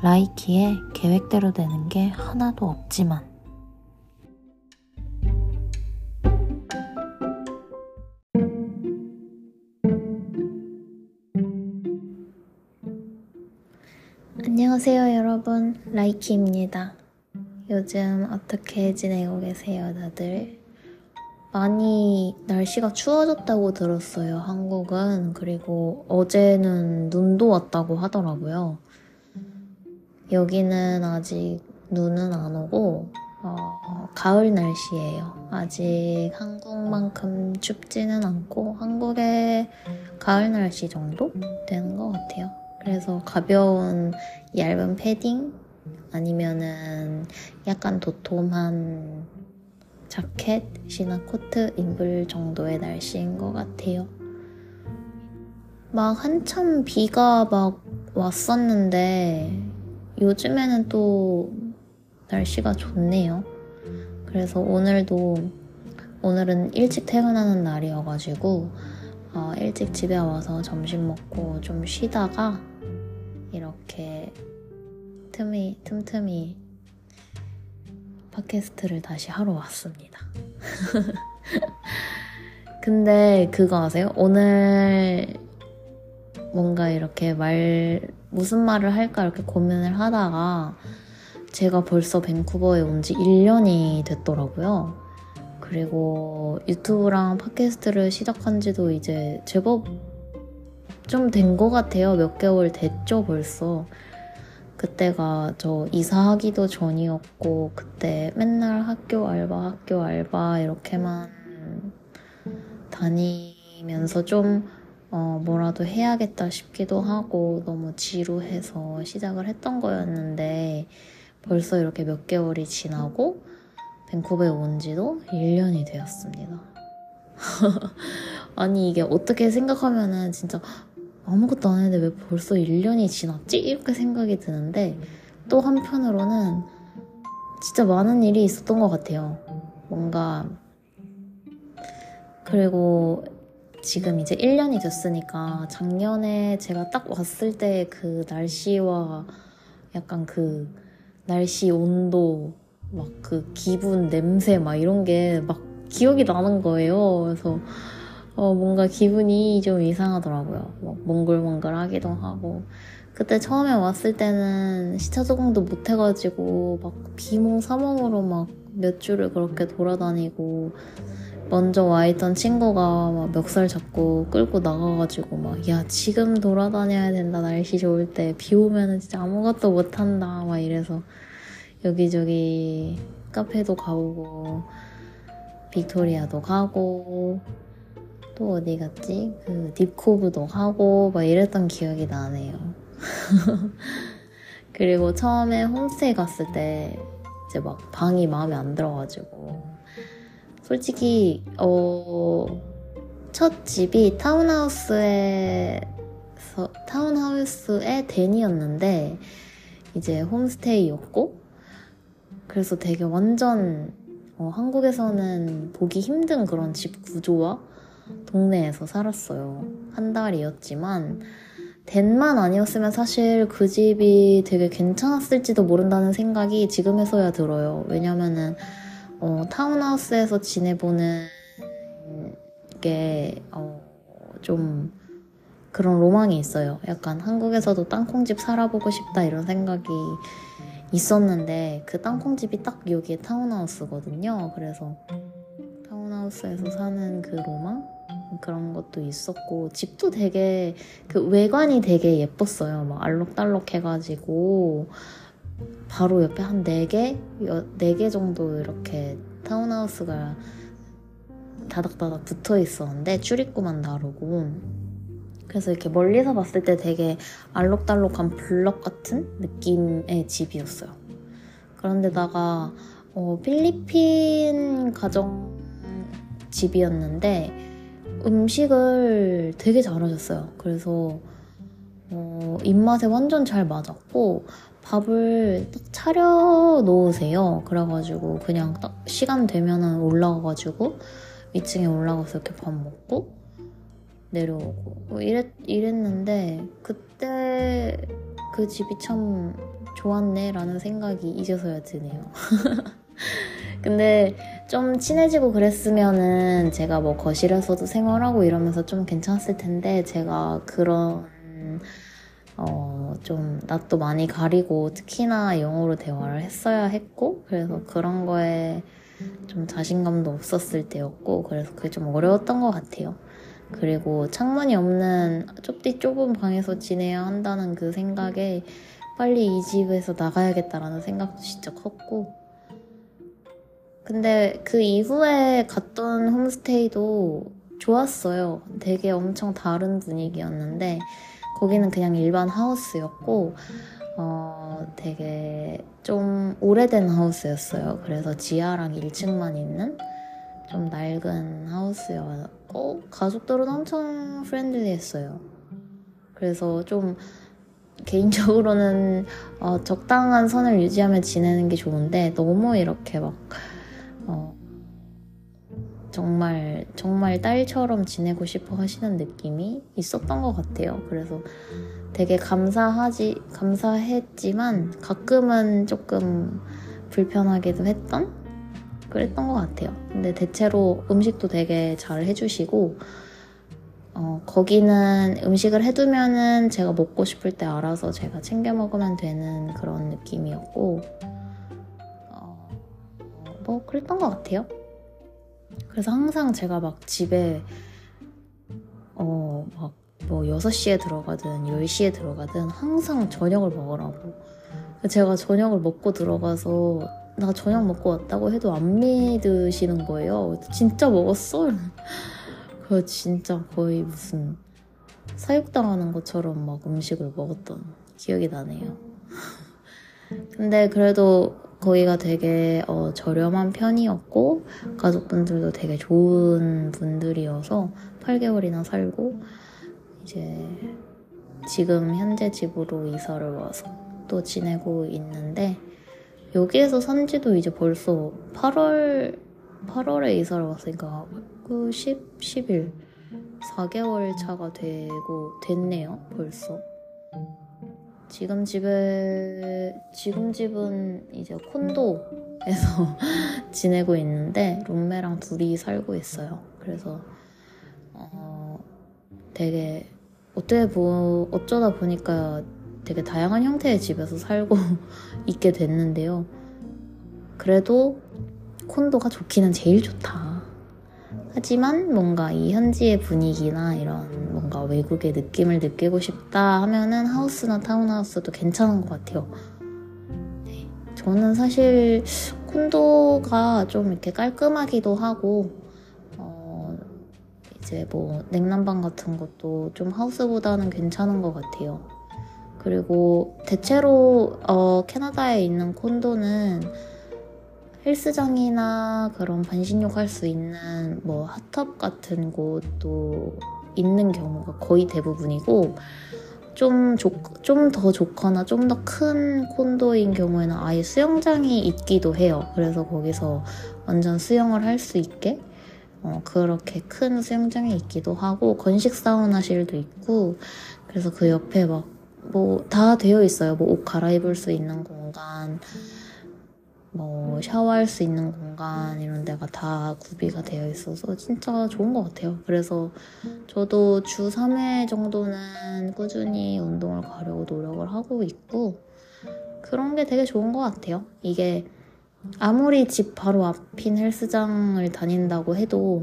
라이키에 계획대로 되는 게 하나도 없지만. 안녕하세요 여러분. 라이키입니다. 요즘 어떻게 지내고 계세요 다들? 많이 날씨가 추워졌다고 들었어요 한국은. 그리고 어제는 눈도 왔다고 하더라고요 여기는 아직 눈은 안 오고 어, 가을 날씨예요. 아직 한국만큼 춥지는 않고 한국의 가을 날씨 정도 되는 것 같아요. 그래서 가벼운 얇은 패딩 아니면은 약간 도톰한 자켓이나 코트 입을 정도의 날씨인 것 같아요. 막 한참 비가 막 왔었는데 요즘에는 또 날씨가 좋네요. 그래서 오늘도 오늘은 일찍 퇴근하는 날이어가지고 어, 일찍 집에 와서 점심 먹고 좀 쉬다가 이렇게 틈이 틈틈이 팟캐스트를 다시 하러 왔습니다. 근데 그거 아세요? 오늘 뭔가 이렇게 말 무슨 말을 할까 이렇게 고민을 하다가 제가 벌써 밴쿠버에 온 지 1년이 됐더라고요. 그리고 유튜브랑 팟캐스트를 시작한 지도 이제 제법 좀 된 것 같아요. 몇 개월 됐죠, 벌써. 그때가 저 이사하기도 전이었고, 그때 맨날 학교 알바, 학교 알바, 이렇게만 다니면서 좀 어, 뭐라도 해야겠다 싶기도 하고 너무 지루해서 시작을 했던 거였는데 벌써 이렇게 몇 개월이 지나고 밴쿠버에 온 지도 1년이 되었습니다. 아니 이게 어떻게 생각하면은 진짜 아무것도 안 했는데 왜 벌써 1년이 지났지? 이렇게 생각이 드는데 또 한편으로는 진짜 많은 일이 있었던 것 같아요. 뭔가 그리고 지금 이제 1년이 됐으니까 작년에 제가 딱 왔을 때 그 날씨와 약간 그 날씨 온도 막 그 기분 냄새 막 이런 게 막 기억이 나는 거예요. 그래서 어 뭔가 기분이 좀 이상하더라고요. 막 몽글몽글하기도 하고 그때 처음에 왔을 때는 시차 적응도 못 해가지고 막 비몽사몽으로 막 몇 주를 그렇게 돌아다니고 먼저 와 있던 친구가 막 멱살 잡고 끌고 나가가지고 막 야 지금 돌아다녀야 된다. 날씨 좋을 때. 비 오면은 진짜 아무것도 못 한다. 막 이래서 여기저기 카페도 가보고 빅토리아도 가고 또 어디 갔지? 그 딥코브도 가고 막 이랬던 기억이 나네요. 그리고 처음에 홈스테이 갔을 때 이제 막 방이 마음에 안 들어가지고 솔직히 어, 첫 집이 타운하우스에 타운하우스의 댄이었는데 이제 홈스테이였고 그래서 되게 완전 어, 한국에서는 보기 힘든 그런 집 구조와 동네에서 살았어요. 한 달이었지만 댄만 아니었으면 사실 그 집이 되게 괜찮았을지도 모른다는 생각이 지금에서야 들어요. 왜냐면은 어, 타운하우스에서 지내보는 게, 어, 좀 그런 로망이 있어요. 약간 한국에서도 땅콩집 살아보고 싶다 이런 생각이 있었는데 그 땅콩집이 딱 여기에 타운하우스거든요. 그래서 타운하우스에서 사는 그 로망? 그런 것도 있었고 집도 되게 그 외관이 되게 예뻤어요. 막 알록달록 해가지고 바로 옆에 한 4개? 4개 정도 이렇게 타운하우스가 다닥다닥 붙어 있었는데 출입구만 다르고 그래서 이렇게 멀리서 봤을 때 되게 알록달록한 블럭 같은 느낌의 집이었어요. 그런데다가 어, 필리핀 가정 집이었는데 음식을 되게 잘하셨어요. 그래서 어, 입맛에 완전 잘 맞았고 밥을 딱 차려 놓으세요. 그래가지고 그냥 딱 시간 되면은 올라가가지고 위층에 올라가서 이렇게 밥 먹고 내려오고 뭐 이랬, 이랬는데 그때 그 집이 참 좋았네 라는 생각이 이제서야 드네요. 근데 좀 친해지고 그랬으면은 제가 뭐 거실에서도 생활하고 이러면서 좀 괜찮았을 텐데 제가 그런 어, 좀 낯도 많이 가리고 특히나 영어로 대화를 했어야 했고 그래서 그런 거에 좀 자신감도 없었을 때였고 그래서 그게 좀 어려웠던 것 같아요. 그리고 창문이 없는 좁디 좁은 방에서 지내야 한다는 그 생각에 빨리 이 집에서 나가야겠다라는 생각도 진짜 컸고 근데 그 이후에 갔던 홈스테이도 좋았어요. 되게 엄청 다른 분위기였는데 거기는 그냥 일반 하우스였고 어, 되게 좀 오래된 하우스였어요. 그래서 지하랑 1층만 있는 좀 낡은 하우스였고 가족들은 엄청 프렌들리했어요. 그래서 좀 개인적으로는 어, 적당한 선을 유지하며 지내는 게 좋은데 너무 이렇게 막 어, 정말 정말 딸처럼 지내고 싶어 하시는 느낌이 있었던 것 같아요. 그래서 되게 감사하지 감사했지만 가끔은 조금 불편하기도 했던 그랬던 것 같아요. 근데 대체로 음식도 되게 잘 해주시고 어, 거기는 음식을 해두면은 제가 먹고 싶을 때 알아서 제가 챙겨 먹으면 되는 그런 느낌이었고 어, 뭐 그랬던 것 같아요. 그래서 항상 제가 막 집에 어막 뭐 6시에 들어가든 10시에 들어가든 항상 저녁을 먹으라고 제가 저녁을 먹고 들어가서 나 저녁 먹고 왔다고 해도 안 믿으시는 거예요. 진짜 먹었어? 그 진짜 거의 무슨 사육당하는 것처럼 막 음식을 먹었던 기억이 나네요. 근데 그래도 거기가 되게 어, 저렴한 편이었고 가족분들도 되게 좋은 분들이어서 8개월이나 살고 이제 지금 현재 집으로 이사를 와서 또 지내고 있는데 여기에서 산 지도 이제 벌써 8월 8월에 이사를 왔으니까 9, 10, 10일 4개월 차가 되고 됐네요 벌써 지금 집에 지금 집은 이제 콘도에서 지내고 있는데 룸메랑 둘이 살고 있어요. 그래서 어 되게 어때 보 어쩌다 보니까 되게 다양한 형태의 집에서 살고 있게 됐는데요. 그래도 콘도가 좋기는 제일 좋다. 하지만 뭔가 이 현지의 분위기나 이런 뭔가 외국의 느낌을 느끼고 싶다 하면은 하우스나 타운하우스도 괜찮은 것 같아요. 네. 저는 사실 콘도가 좀 이렇게 깔끔하기도 하고, 어, 이제 뭐 냉난방 같은 것도 좀 하우스보다는 괜찮은 것 같아요. 그리고 대체로 어, 캐나다에 있는 콘도는 헬스장이나 그런 반신욕 할 수 있는 뭐 핫탑 같은 곳도 있는 경우가 거의 대부분이고 좀더 좋거나 좀 더 큰 콘도인 경우에는 아예 수영장이 있기도 해요. 그래서 거기서 완전 수영을 할 수 있게 어, 그렇게 큰 수영장이 있기도 하고 건식 사우나실도 있고 그래서 그 옆에 막 뭐 다 되어 있어요. 뭐 옷 갈아입을 수 있는 공간 뭐 샤워할 수 있는 공간 이런 데가 다 구비가 되어 있어서 진짜 좋은 것 같아요. 그래서 저도 주 3회 정도는 꾸준히 운동을 가려고 노력을 하고 있고 그런 게 되게 좋은 것 같아요. 이게 아무리 집 바로 앞인 헬스장을 다닌다고 해도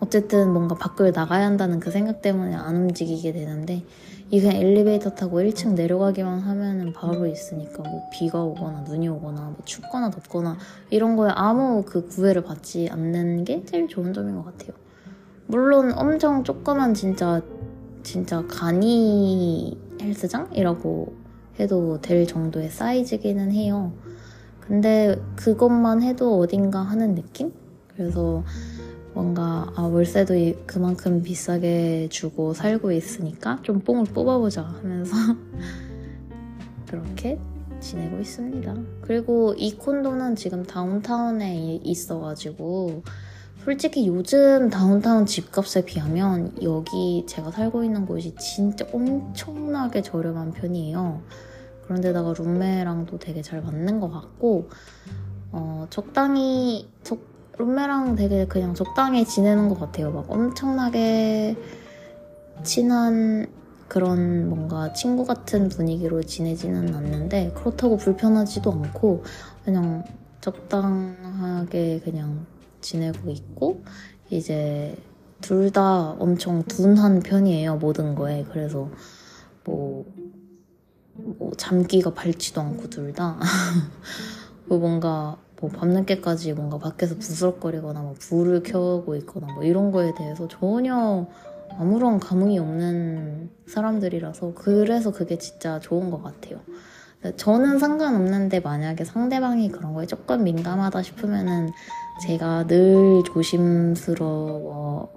어쨌든 뭔가 밖을 나가야 한다는 그 생각 때문에 안 움직이게 되는데 이게 엘리베이터 타고 1층 내려가기만 하면은 바로 있으니까 뭐 비가 오거나 눈이 오거나 뭐 춥거나 덥거나 이런 거에 아무 그 구애를 받지 않는 게 제일 좋은 점인 것 같아요. 물론 엄청 조그만 진짜 진짜 간이 헬스장이라고 해도 될 정도의 사이즈기는 해요. 근데 그것만 해도 어딘가 하는 느낌? 그래서 뭔가 아 월세도 그만큼 비싸게 주고 살고 있으니까 좀 뽕을 뽑아보자 하면서 그렇게 지내고 있습니다. 그리고 이 콘도는 지금 다운타운에 있어가지고 솔직히 요즘 다운타운 집값에 비하면 여기 제가 살고 있는 곳이 진짜 엄청나게 저렴한 편이에요. 그런데다가 룸메랑도 되게 잘 맞는 것 같고 어, 적당히 적, 룸메랑 되게 그냥 적당히 지내는 것 같아요. 막 엄청나게 친한 그런 뭔가 친구 같은 분위기로 지내지는 않는데 그렇다고 불편하지도 않고 그냥 적당하게 그냥 지내고 있고 이제 둘 다 엄청 둔한 편이에요 모든 거에 그래서 뭐, 뭐 잠기가 밝지도 않고 둘다 뭐 뭔가 뭐 밤늦게까지 뭔가 밖에서 부스럭거리거나 뭐 불을 켜고 있거나 뭐 이런 거에 대해서 전혀 아무런 감흥이 없는 사람들이라서 그래서 그게 진짜 좋은 것 같아요. 저는 상관없는데 만약에 상대방이 그런 거에 조금 민감하다 싶으면은 제가 늘 조심스러워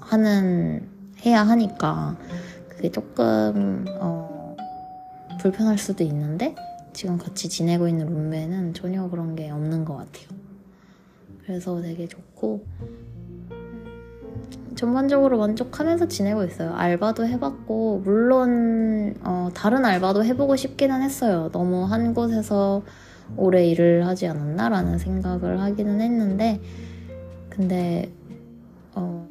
하는 해야 하니까 그게 조금 어, 불편할 수도 있는데 지금 같이 지내고 있는 룸메는 전혀 그런 게 없는 것 같아요. 그래서 되게 좋고 전반적으로 만족하면서 지내고 있어요. 알바도 해봤고 물론 어, 다른 알바도 해보고 싶기는 했어요. 너무 한 곳에서 오래 일을 하지 않았나라는 생각을 하기는 했는데 근데 어,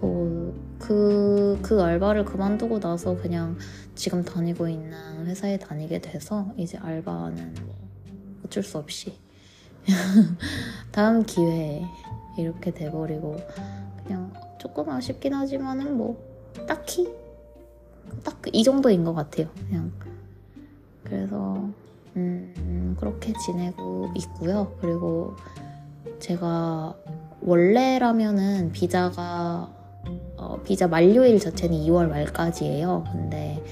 뭐, 그, 그 알바를 그만두고 나서 그냥 지금 다니고 있는 회사에 다니게 돼서 이제 알바는 뭐 어쩔 수 없이 다음 기회에 이렇게 돼버리고 그냥 조금 아쉽긴 하지만은 뭐 딱히 딱 이 정도인 것 같아요. 그냥 그래서 음, 그렇게 지내고 있고요. 그리고 제가 원래라면은 비자가 어, 비자 만료일 자체는 2월 말까지예요. 근데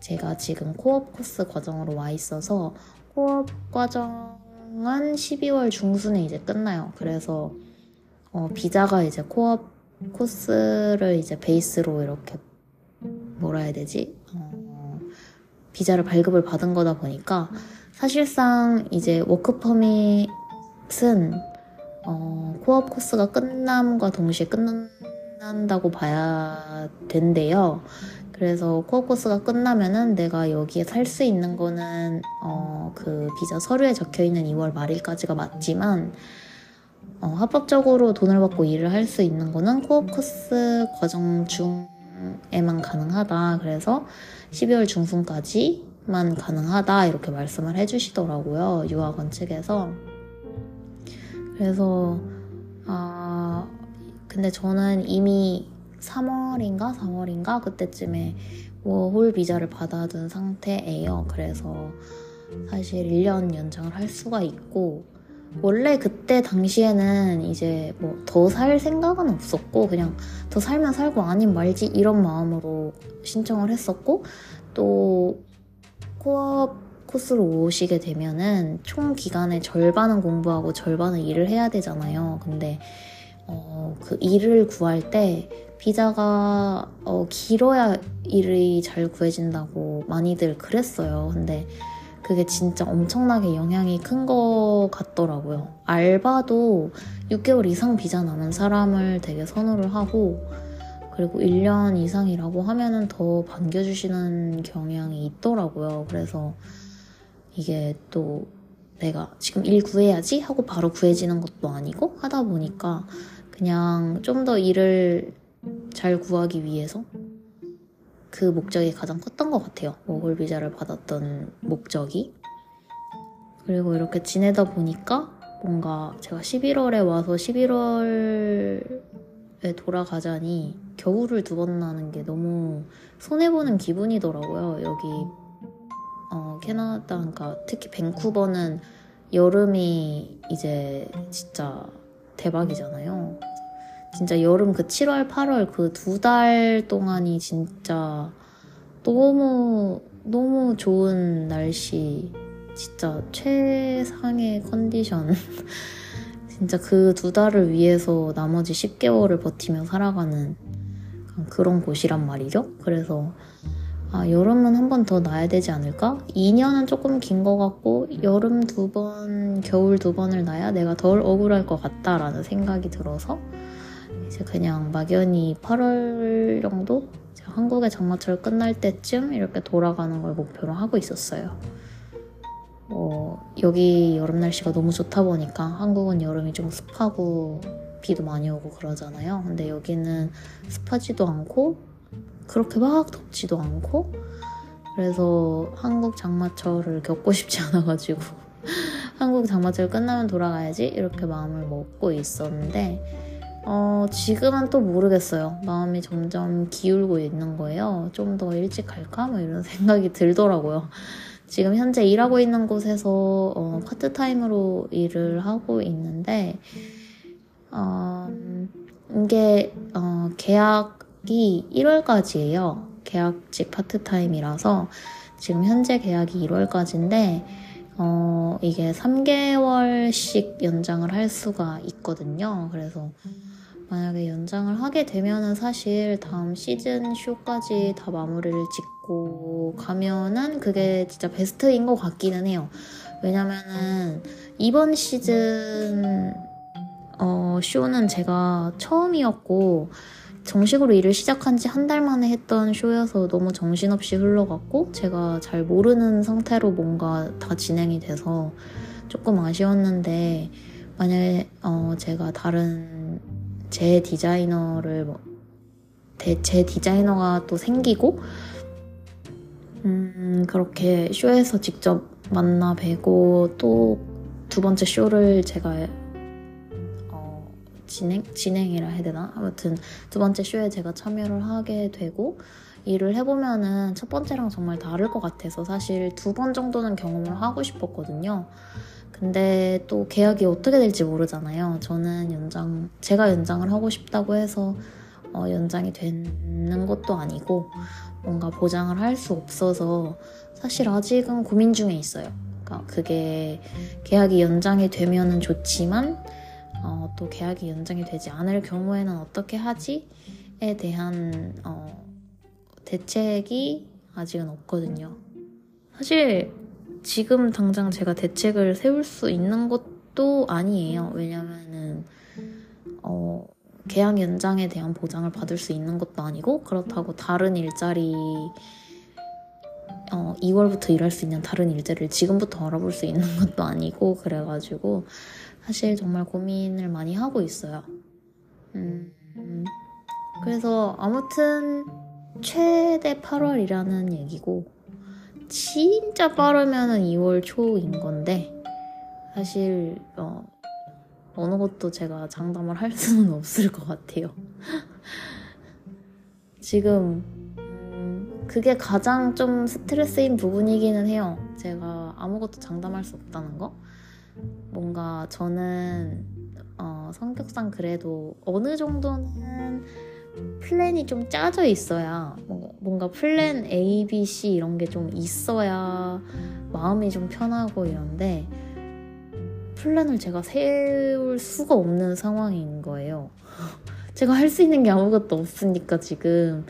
제가 지금 코업 코스 과정으로 와 있어서 코업 과정은 12월 중순에 이제 끝나요. 그래서 어, 비자가 이제 co-op 코스를 이제 베이스로 이렇게 뭐라 해야 되지? 어, 비자를 발급을 받은 거다 보니까 사실상 이제 워크퍼밋은 어, co-op 코스가 끝남과 동시에 끝난다고 봐야 된대요. 그래서 co-op 코스가 끝나면은 내가 여기에 살 수 있는 거는 어, 그 비자 서류에 적혀 있는 2월 말일까지가 맞지만 어, 합법적으로 돈을 받고 일을 할 수 있는 거는 코어 코스 과정 중에만 가능하다. 그래서 12월 중순까지만 가능하다. 이렇게 말씀을 해주시더라고요. 유학원 측에서. 그래서, 아, 근데 저는 이미 3월인가 4월인가 그때쯤에 워홀 비자를 받아둔 상태예요. 그래서 사실 1년 연장을 할 수가 있고 원래 그때 당시에는 이제 뭐 더 살 생각은 없었고 그냥 더 살면 살고 아닌 말지 이런 마음으로 신청을 했었고 또 코업 코스로 오시게 되면은 총 기간의 절반은 공부하고 절반은 일을 해야 되잖아요. 근데 어, 그 일을 구할 때 비자가 어, 길어야 일이 잘 구해진다고 많이들 그랬어요. 근데 그게 진짜 엄청나게 영향이 큰 것 같더라고요. 알바도 6개월 이상 비자 남은 사람을 되게 선호를 하고 그리고 1년 이상이라고 하면은 더 반겨주시는 경향이 있더라고요. 그래서 이게 또 내가 지금 일 구해야지 하고 바로 구해지는 것도 아니고 하다 보니까 그냥 좀 더 일을 잘 구하기 위해서 그 목적이 가장 컸던 것 같아요. 워홀 비자를 받았던 목적이. 그리고 이렇게 지내다 보니까 뭔가 제가 11월에 와서 11월에 돌아가자니 겨울을 두 번 나는 게 너무 손해보는 기분이더라고요. 여기 어, 캐나다, 그러니까 특히 밴쿠버는 여름이 이제 진짜 대박이잖아요. 진짜 여름 그 7월, 8월 그 두 달 동안이 진짜 너무, 너무 좋은 날씨. 진짜 최상의 컨디션. 진짜 그 두 달을 위해서 나머지 10개월을 버티며 살아가는 그런 곳이란 말이죠. 그래서 아, 여름은 한 번 더 나야 되지 않을까? 2년은 조금 긴 것 같고 여름 두 번, 겨울 두 번을 나야 내가 덜 억울할 것 같다라는 생각이 들어서 이제 그냥 막연히 8월 정도 한국의 장마철 끝날 때쯤 이렇게 돌아가는 걸 목표로 하고 있었어요. 어, 여기 여름 날씨가 너무 좋다 보니까 한국은 여름이 좀 습하고 비도 많이 오고 그러잖아요. 근데 여기는 습하지도 않고 그렇게 막 덥지도 않고 그래서 한국 장마철을 겪고 싶지 않아가지고 한국 장마철 끝나면 돌아가야지 이렇게 마음을 먹고 있었는데 어, 지금은 또 모르겠어요. 마음이 점점 기울고 있는 거예요. 좀 더 일찍 갈까? 뭐 이런 생각이 들더라고요. 지금 현재 일하고 있는 곳에서 어, 파트타임으로 일을 하고 있는데 어, 이게 어, 계약 이 1월까지예요. 계약직 파트타임이라서 지금 현재 계약이 1월까지인데 어, 이게 3개월씩 연장을 할 수가 있거든요. 그래서 만약에 연장을 하게 되면은 사실 다음 시즌 쇼까지 다 마무리를 짓고 가면은 그게 진짜 베스트인 것 같기는 해요. 왜냐면은 이번 시즌 어, 쇼는 제가 처음이었고 정식으로 일을 시작한 지 한 달 만에 했던 쇼여서 너무 정신없이 흘러갔고 제가 잘 모르는 상태로 뭔가 다 진행이 돼서 조금 아쉬웠는데 만약에 어, 제가 다른 제 디자이너를 뭐, 제 디자이너가 또 생기고 음, 그렇게 쇼에서 직접 만나 뵈고 또 두 번째 쇼를 제가 어, 진행 진행이라 해야 되나 아무튼 두 번째 쇼에 제가 참여를 하게 되고 일을 해보면은 첫 번째랑 정말 다를 것 같아서 사실 두 번 정도는 경험을 하고 싶었거든요. 근데 또 계약이 어떻게 될지 모르잖아요. 저는 연장, 제가 연장을 하고 싶다고 해서 어, 연장이 되는 것도 아니고 뭔가 보장을 할 수 없어서 사실 아직은 고민 중에 있어요. 그러니까 그게 계약이 연장이 되면 좋지만 어, 또 계약이 연장이 되지 않을 경우에는 어떻게 하지?에 대한 어, 대책이 아직은 없거든요. 사실 지금 당장 제가 대책을 세울 수 있는 것도 아니에요. 왜냐면은, 어, 계약 연장에 대한 보장을 받을 수 있는 것도 아니고, 그렇다고 다른 일자리, 어, 2월부터 일할 수 있는 다른 일자리를 지금부터 알아볼 수 있는 것도 아니고, 그래가지고, 사실 정말 고민을 많이 하고 있어요. 음, 그래서 아무튼, 최대 8월이라는 얘기고, 진짜 빠르면은 2월 초인 건데 사실 어, 어느 것도 제가 장담을 할 수는 없을 것 같아요. 지금 음, 그게 가장 좀 스트레스인 부분이기는 해요. 제가 아무것도 장담할 수 없다는 거. 뭔가 저는 어, 성격상 그래도 어느 정도는 플랜이 좀 짜져 있어야 뭔가 플랜 A, B, C 이런 게 좀 있어야 마음이 좀 편하고 이런데 플랜을 제가 세울 수가 없는 상황인 거예요. 제가 할 수 있는 게 아무것도 없으니까 지금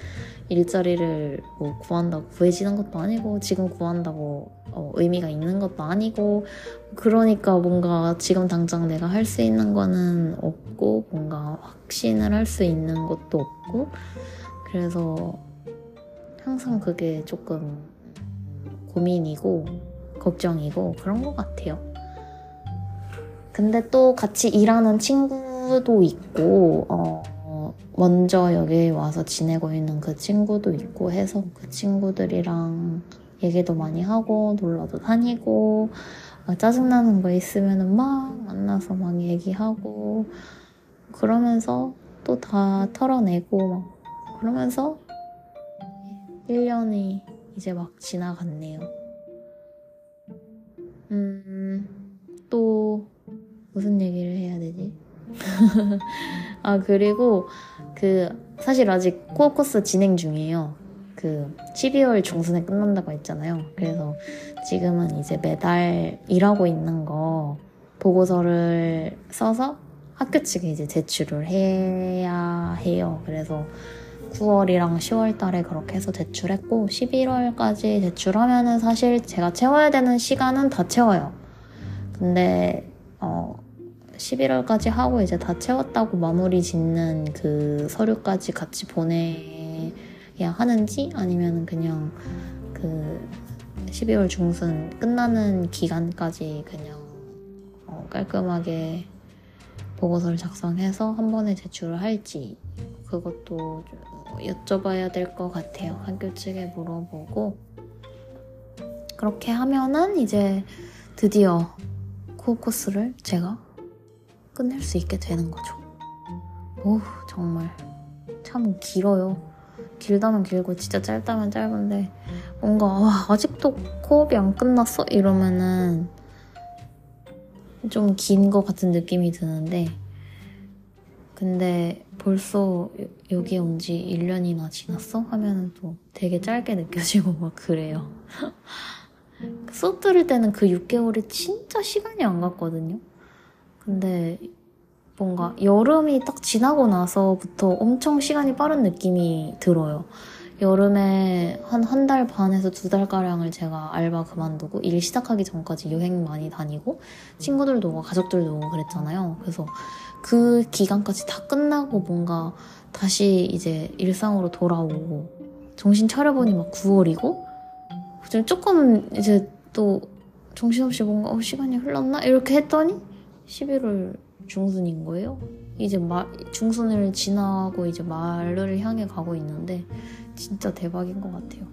일자리를 뭐 구한다고 구해지는 것도 아니고 지금 구한다고 어, 의미가 있는 것도 아니고 그러니까 뭔가 지금 당장 내가 할 수 있는 거는 없고 뭔가 확신을 할 수 있는 것도 없고 그래서 항상 그게 조금 고민이고 걱정이고 그런 것 같아요. 근데 또 같이 일하는 친구도 있고 어, 먼저 여기 와서 지내고 있는 그 친구도 있고 해서 그 친구들이랑 얘기도 많이 하고 놀러도 다니고 짜증나는 거 있으면 막 만나서 막 얘기하고 그러면서 또 다 털어내고 막 그러면서 1년이 이제 막 지나갔네요. 음, 또 무슨 얘기를 해야 되지? 아, 그리고 그 사실 아직 코어 코스 진행 중이에요. 그 12월 중순에 끝난다고 했잖아요. 그래서 지금은 이제 매달 일하고 있는 거 보고서를 써서 학교 측에 이제 제출을 해야 해요. 그래서 9월이랑 10월 달에 그렇게 해서 제출했고 11월까지 제출하면은 사실 제가 채워야 되는 시간은 다 채워요. 근데 어 11월까지 하고 이제 다 채웠다고 마무리 짓는 그 서류까지 같이 보내야 하는지 아니면 그냥 그 12월 중순 끝나는 기간까지 그냥 어, 깔끔하게 보고서를 작성해서 한 번에 제출을 할지 그것도 여쭤봐야 될 것 같아요. 학교 측에 물어보고 그렇게 하면은 이제 드디어 코어 코스를 제가 끝낼 수 있게 되는 거죠. 오 정말 참 길어요. 길다면 길고 진짜 짧다면 짧은데 뭔가 와, 아직도 코업이 안 끝났어 이러면은 좀 긴 것 같은 느낌이 드는데 근데 벌써 여기 온지 1년이나 지났어? 하면은 또 되게 짧게 느껴지고 막 그래요. 수업 들을 때는 그 6개월이 진짜 시간이 안 갔거든요. 근데 뭔가 여름이 딱 지나고 나서부터 엄청 시간이 빠른 느낌이 들어요. 여름에 한 한 달 반에서 두 달가량을 제가 알바 그만두고 일 시작하기 전까지 여행 많이 다니고 친구들도 가족들도 오고 그랬잖아요. 그래서 그 기간까지 다 끝나고 뭔가 다시 이제 일상으로 돌아오고 정신 차려보니 막 9월이고 좀 조금 이제 또 정신없이 뭔가 어, 시간이 흘렀나? 이렇게 했더니 11월 중순인 거예요. 이제 마, 중순을 지나고 이제 말을 향해 가고 있는데 진짜 대박인 것 같아요.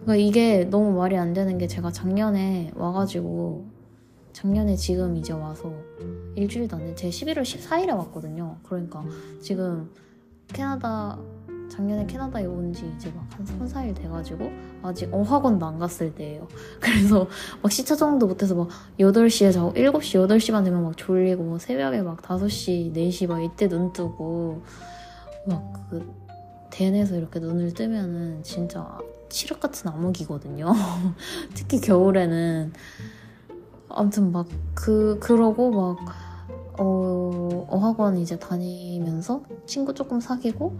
그러니까 이게 너무 말이 안 되는 게 제가 작년에 와가지고 작년에 지금 이제 와서 일주일도 안 돼. 제 11월 14일에 왔거든요. 그러니까 지금 캐나다 작년에 캐나다에 온 지 이제 막 한 3, 4일 돼가지고 아직 어학원도 안 갔을 때예요. 그래서 막 시차정도 못해서 막 8시에 자고 7시, 8시만 되면 막 졸리고 뭐 새벽에 막 5시, 4시 막 이때 눈 뜨고 막 그 대내서 이렇게 눈을 뜨면은 진짜 칠흑 같은 암흑이거든요. 특히 겨울에는 아무튼 막 그 그러고 막 어, 어학원 이제 다니면서 친구 조금 사귀고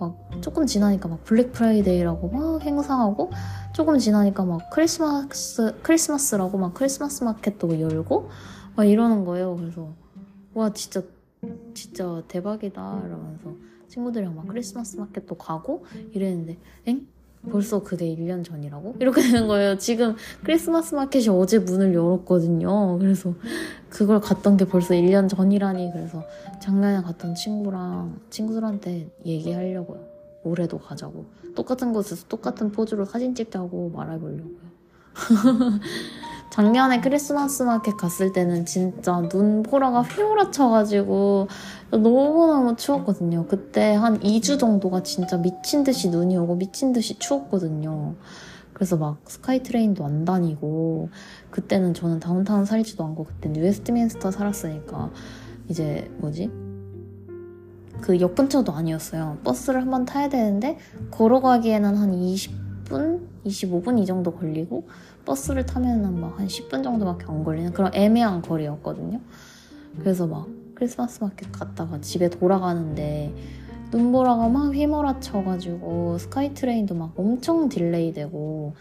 막 조금 지나니까 막 블랙 프라이데이라고 막 행사하고 조금 지나니까 막 크리스마스 크리스마스라고 막 크리스마스 마켓도 열고 막 이러는 거예요. 그래서 와 진짜 진짜 대박이다 이러면서 친구들이랑 막 크리스마스 마켓도 가고 이랬는데 엥? 벌써 그게 1년 전이라고? 이렇게 되는 거예요. 지금 크리스마스 마켓이 어제 문을 열었거든요. 그래서 그걸 갔던 게 벌써 1년 전이라니. 그래서 작년에 갔던 친구랑 친구들한테 얘기하려고요. 올해도 가자고. 똑같은 곳에서 똑같은 포즈로 사진 찍자고 말해보려고요. 작년에 크리스마스 마켓 갔을 때는 진짜 눈보라가 휘몰아쳐가지고 너무너무 추웠거든요. 그때 한 2주 정도가 진짜 미친 듯이 눈이 오고 미친 듯이 추웠거든요. 그래서 막 스카이트레인도 안 다니고 그때는 저는 다운타운 살지도 않고 그때 뉴웨스트민스터 살았으니까 이제 뭐지? 그 역 근처도 아니었어요. 버스를 한번 타야 되는데 걸어가기에는 한 20 분, 25분 이 정도 걸리고 버스를 타면은 막 한 10분 정도밖에 안 걸리는 그런 애매한 거리였거든요. 그래서 막 크리스마스 마켓 갔다가 집에 돌아가는데 눈보라가 막 휘몰아쳐가지고 스카이트레인도 막 엄청 delay 되고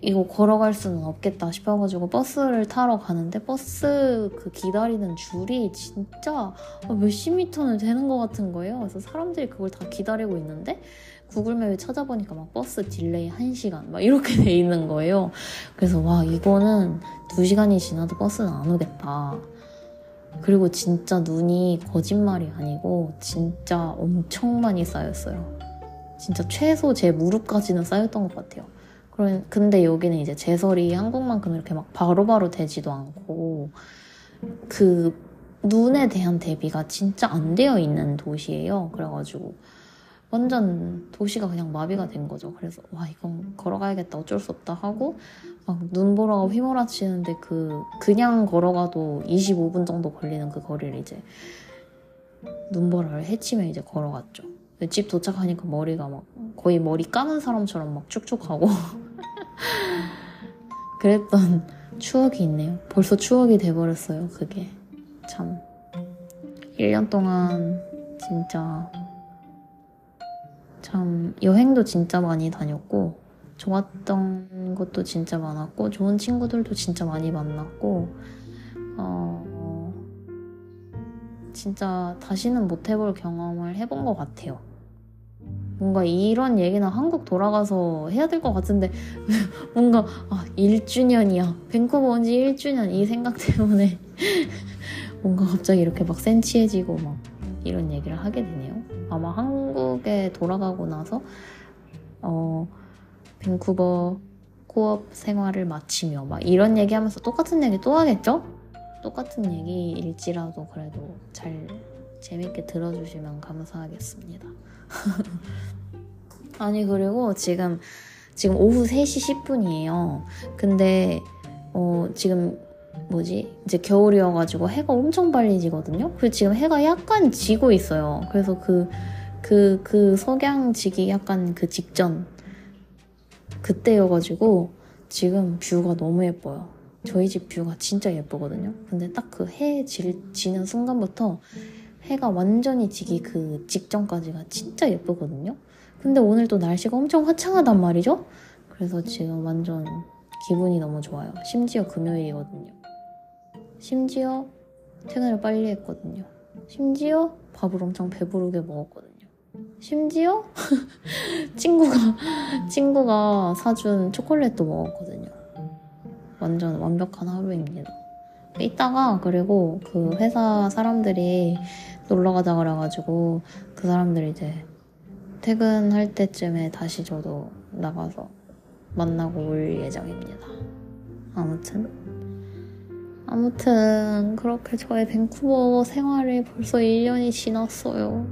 이거 걸어갈 수는 없겠다 싶어가지고 버스를 타러 가는데 버스 그 기다리는 줄이 진짜 몇십 미터는 되는 것 같은 거예요. 그래서 사람들이 그걸 다 기다리고 있는데 구글맵에 찾아보니까 막 버스 delay 1시간 막 이렇게 돼 있는 거예요. 그래서 와 이거는 2시간이 지나도 버스는 안 오겠다. 그리고 진짜 눈이 거짓말이 아니고 진짜 엄청 많이 쌓였어요. 진짜 최소 제 무릎까지는 쌓였던 것 같아요. 근데 여기는 이제 제설이 한국만큼 이렇게 막 바로 바로 되지도 않고 그 눈에 대한 대비가 진짜 안 되어 있는 도시예요. 그래가지고 완전 도시가 그냥 마비가 된 거죠. 그래서 와 이건 걸어가야겠다 어쩔 수 없다 하고 막 눈보라가 휘몰아치는데 그 그냥 걸어가도 25분 정도 걸리는 그 거리를 이제 눈보라를 헤치며 이제 걸어갔죠. 집 도착하니까 머리가 막 거의 머리 감은 사람처럼 막 축축하고 그랬던 추억이 있네요. 벌써 추억이 돼버렸어요. 그게 참 1년 동안 진짜 참 여행도 진짜 많이 다녔고 좋았던 것도 진짜 많았고 좋은 친구들도 진짜 많이 만났고 어, 진짜 다시는 못 해볼 경험을 해본 것 같아요. 뭔가 이런 얘기는 한국 돌아가서 해야 될 것 같은데 뭔가 아 1주년이야. 밴쿠버 온 지 1주년. 이 생각 때문에 뭔가 갑자기 이렇게 막 센치해지고 막 이런 얘기를 하게 되네요. 아마 한국에 돌아가고 나서 어 밴쿠버 코업 생활을 마치며 막 이런 얘기하면서 똑같은 얘기 또 하겠죠? 똑같은 얘기일지라도 그래도 잘 재밌게 들어주시면 감사하겠습니다. 아니 그리고 지금 지금 오후 3시 10분이에요. 근데 어 지금 뭐지 이제 겨울이어가지고 해가 엄청 빨리 지거든요. 그리고 지금 해가 약간 지고 있어요. 그래서 그 그, 그 석양 지기 약간 그 직전 그때여가지고 지금 뷰가 너무 예뻐요. 저희 집 뷰가 진짜 예쁘거든요. 근데 딱 그 해 지는 순간부터 해가 완전히 지기 그 직전까지가 진짜 예쁘거든요. 근데 오늘 또 날씨가 엄청 화창하단 말이죠? 그래서 지금 완전 기분이 너무 좋아요. 심지어 금요일이거든요. 심지어 퇴근을 빨리 했거든요. 심지어 밥을 엄청 배부르게 먹었거든요. 심지어 친구가 친구가 사준 초콜릿도 먹었거든요. 완전 완벽한 하루입니다. 이따가 그리고 그 회사 사람들이 놀러 가자 그래가지고 그 사람들이 이제 퇴근할 때쯤에 다시 저도 나가서 만나고 올 예정입니다. 아무튼 아무튼 그렇게 저의 밴쿠버 생활이 벌써 1년이 지났어요.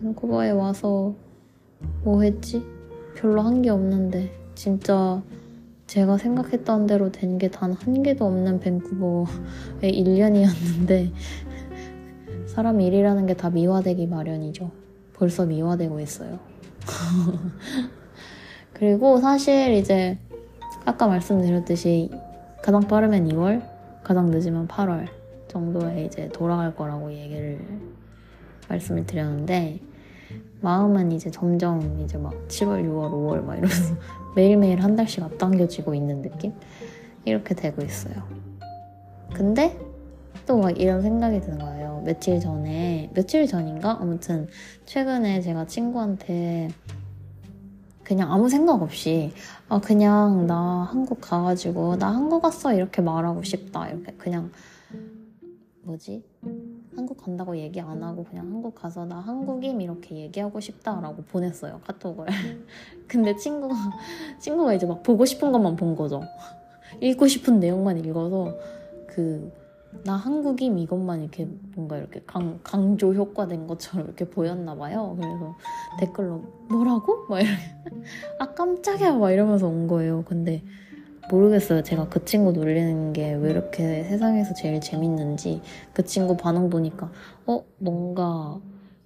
밴쿠버에 와서 뭐 했지? 별로 한 게 없는데 진짜 제가 생각했던 대로 된 게 단 한 개도 없는 밴쿠버의 1년이었는데 사람 일이라는 게 다 미화되기 마련이죠. 벌써 미화되고 있어요. 그리고 사실 이제 아까 말씀드렸듯이 가장 빠르면 2월, 가장 늦으면 8월 정도에 이제 돌아갈 거라고 얘기를 말씀을 드렸는데 마음은 이제 점점 이제 막 7월, 6월, 5월 막 이러면서 매일매일 한 달씩 앞당겨지고 있는 느낌? 이렇게 되고 있어요. 근데 또 막 이런 생각이 드는 거예요. 며칠 전에, 며칠 전인가? 아무튼 최근에 제가 친구한테 그냥 아무 생각 없이 아 그냥 나 한국 가가지고 나 한국 갔어 이렇게 말하고 싶다. 이렇게 그냥 뭐지? 한국 간다고 얘기 안 하고 그냥 한국 가서 나 한국임 이렇게 얘기하고 싶다라고 보냈어요 카톡을. 근데 친구가 친구가 이제 막 보고 싶은 것만 본 거죠. 읽고 싶은 내용만 읽어서 그 나 한국임 이것만 이렇게 뭔가 이렇게 강, 강조 효과된 것처럼 이렇게 보였나 봐요. 그래서 댓글로 뭐라고? 막 이렇게 아 깜짝이야 막 이러면서 온 거예요. 근데 모르겠어요. 제가 그 친구 놀리는 게 왜 이렇게 세상에서 제일 재밌는지 그 친구 반응 보니까 어 뭔가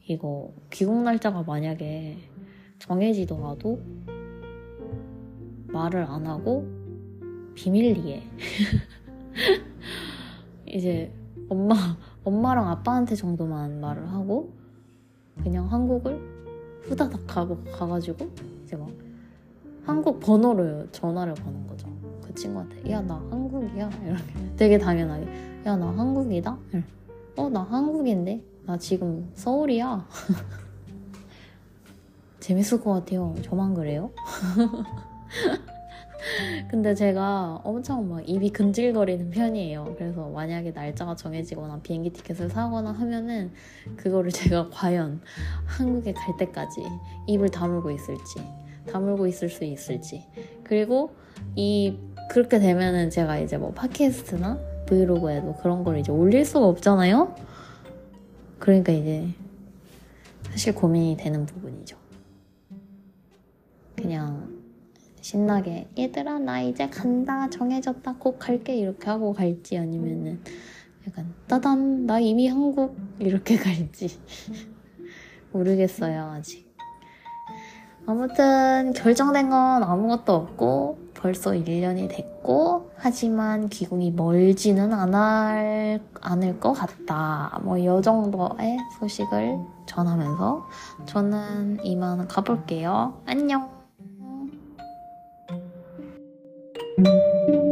이거 귀국 날짜가 만약에 정해지더라도 말을 안 하고 비밀리에 이제 엄마, 엄마랑 아빠한테 정도만 말을 하고 그냥 한국을 후다닥 가고 가가지고 이제 막 한국 번호를 전화를 거는 거죠. 그 친구한테 야 나 한국이야 이렇게 되게 당연하게 야 나 한국이다. 어 나 한국인데 나 지금 서울이야. 재밌을 것 같아요. 저만 그래요? 근데 제가 엄청 막 입이 근질거리는 편이에요. 그래서 만약에 날짜가 정해지거나 비행기 티켓을 사거나 하면은 그거를 제가 과연 한국에 갈 때까지 입을 다물고 있을지, 다물고 있을 수 있을지. 그리고 이 그렇게 되면은 제가 이제 뭐 팟캐스트나 브이로그에도 그런 걸 이제 올릴 수가 없잖아요. 그러니까 이제 사실 고민이 되는 부분이죠. 그냥 신나게 얘들아 나 이제 간다 정해졌다 꼭 갈게 이렇게 하고 갈지 아니면은 약간 따단 나 이미 한국 이렇게 갈지. 모르겠어요 아직. 아무튼 결정된 건 아무것도 없고 벌써 1년이 됐고 하지만 귀국이 멀지는 않을, 않을 것 같다. 뭐이 정도의 소식을 전하면서 저는 이만 가볼게요. 안녕 Música